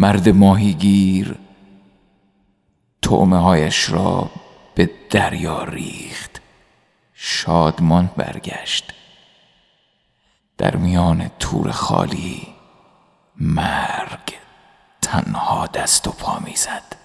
مرد ماهیگیر تومه هایش را به دریا ریخت. شادمان برگشت. در میان تور خالی مرگ تنها دست و پا می‌زد.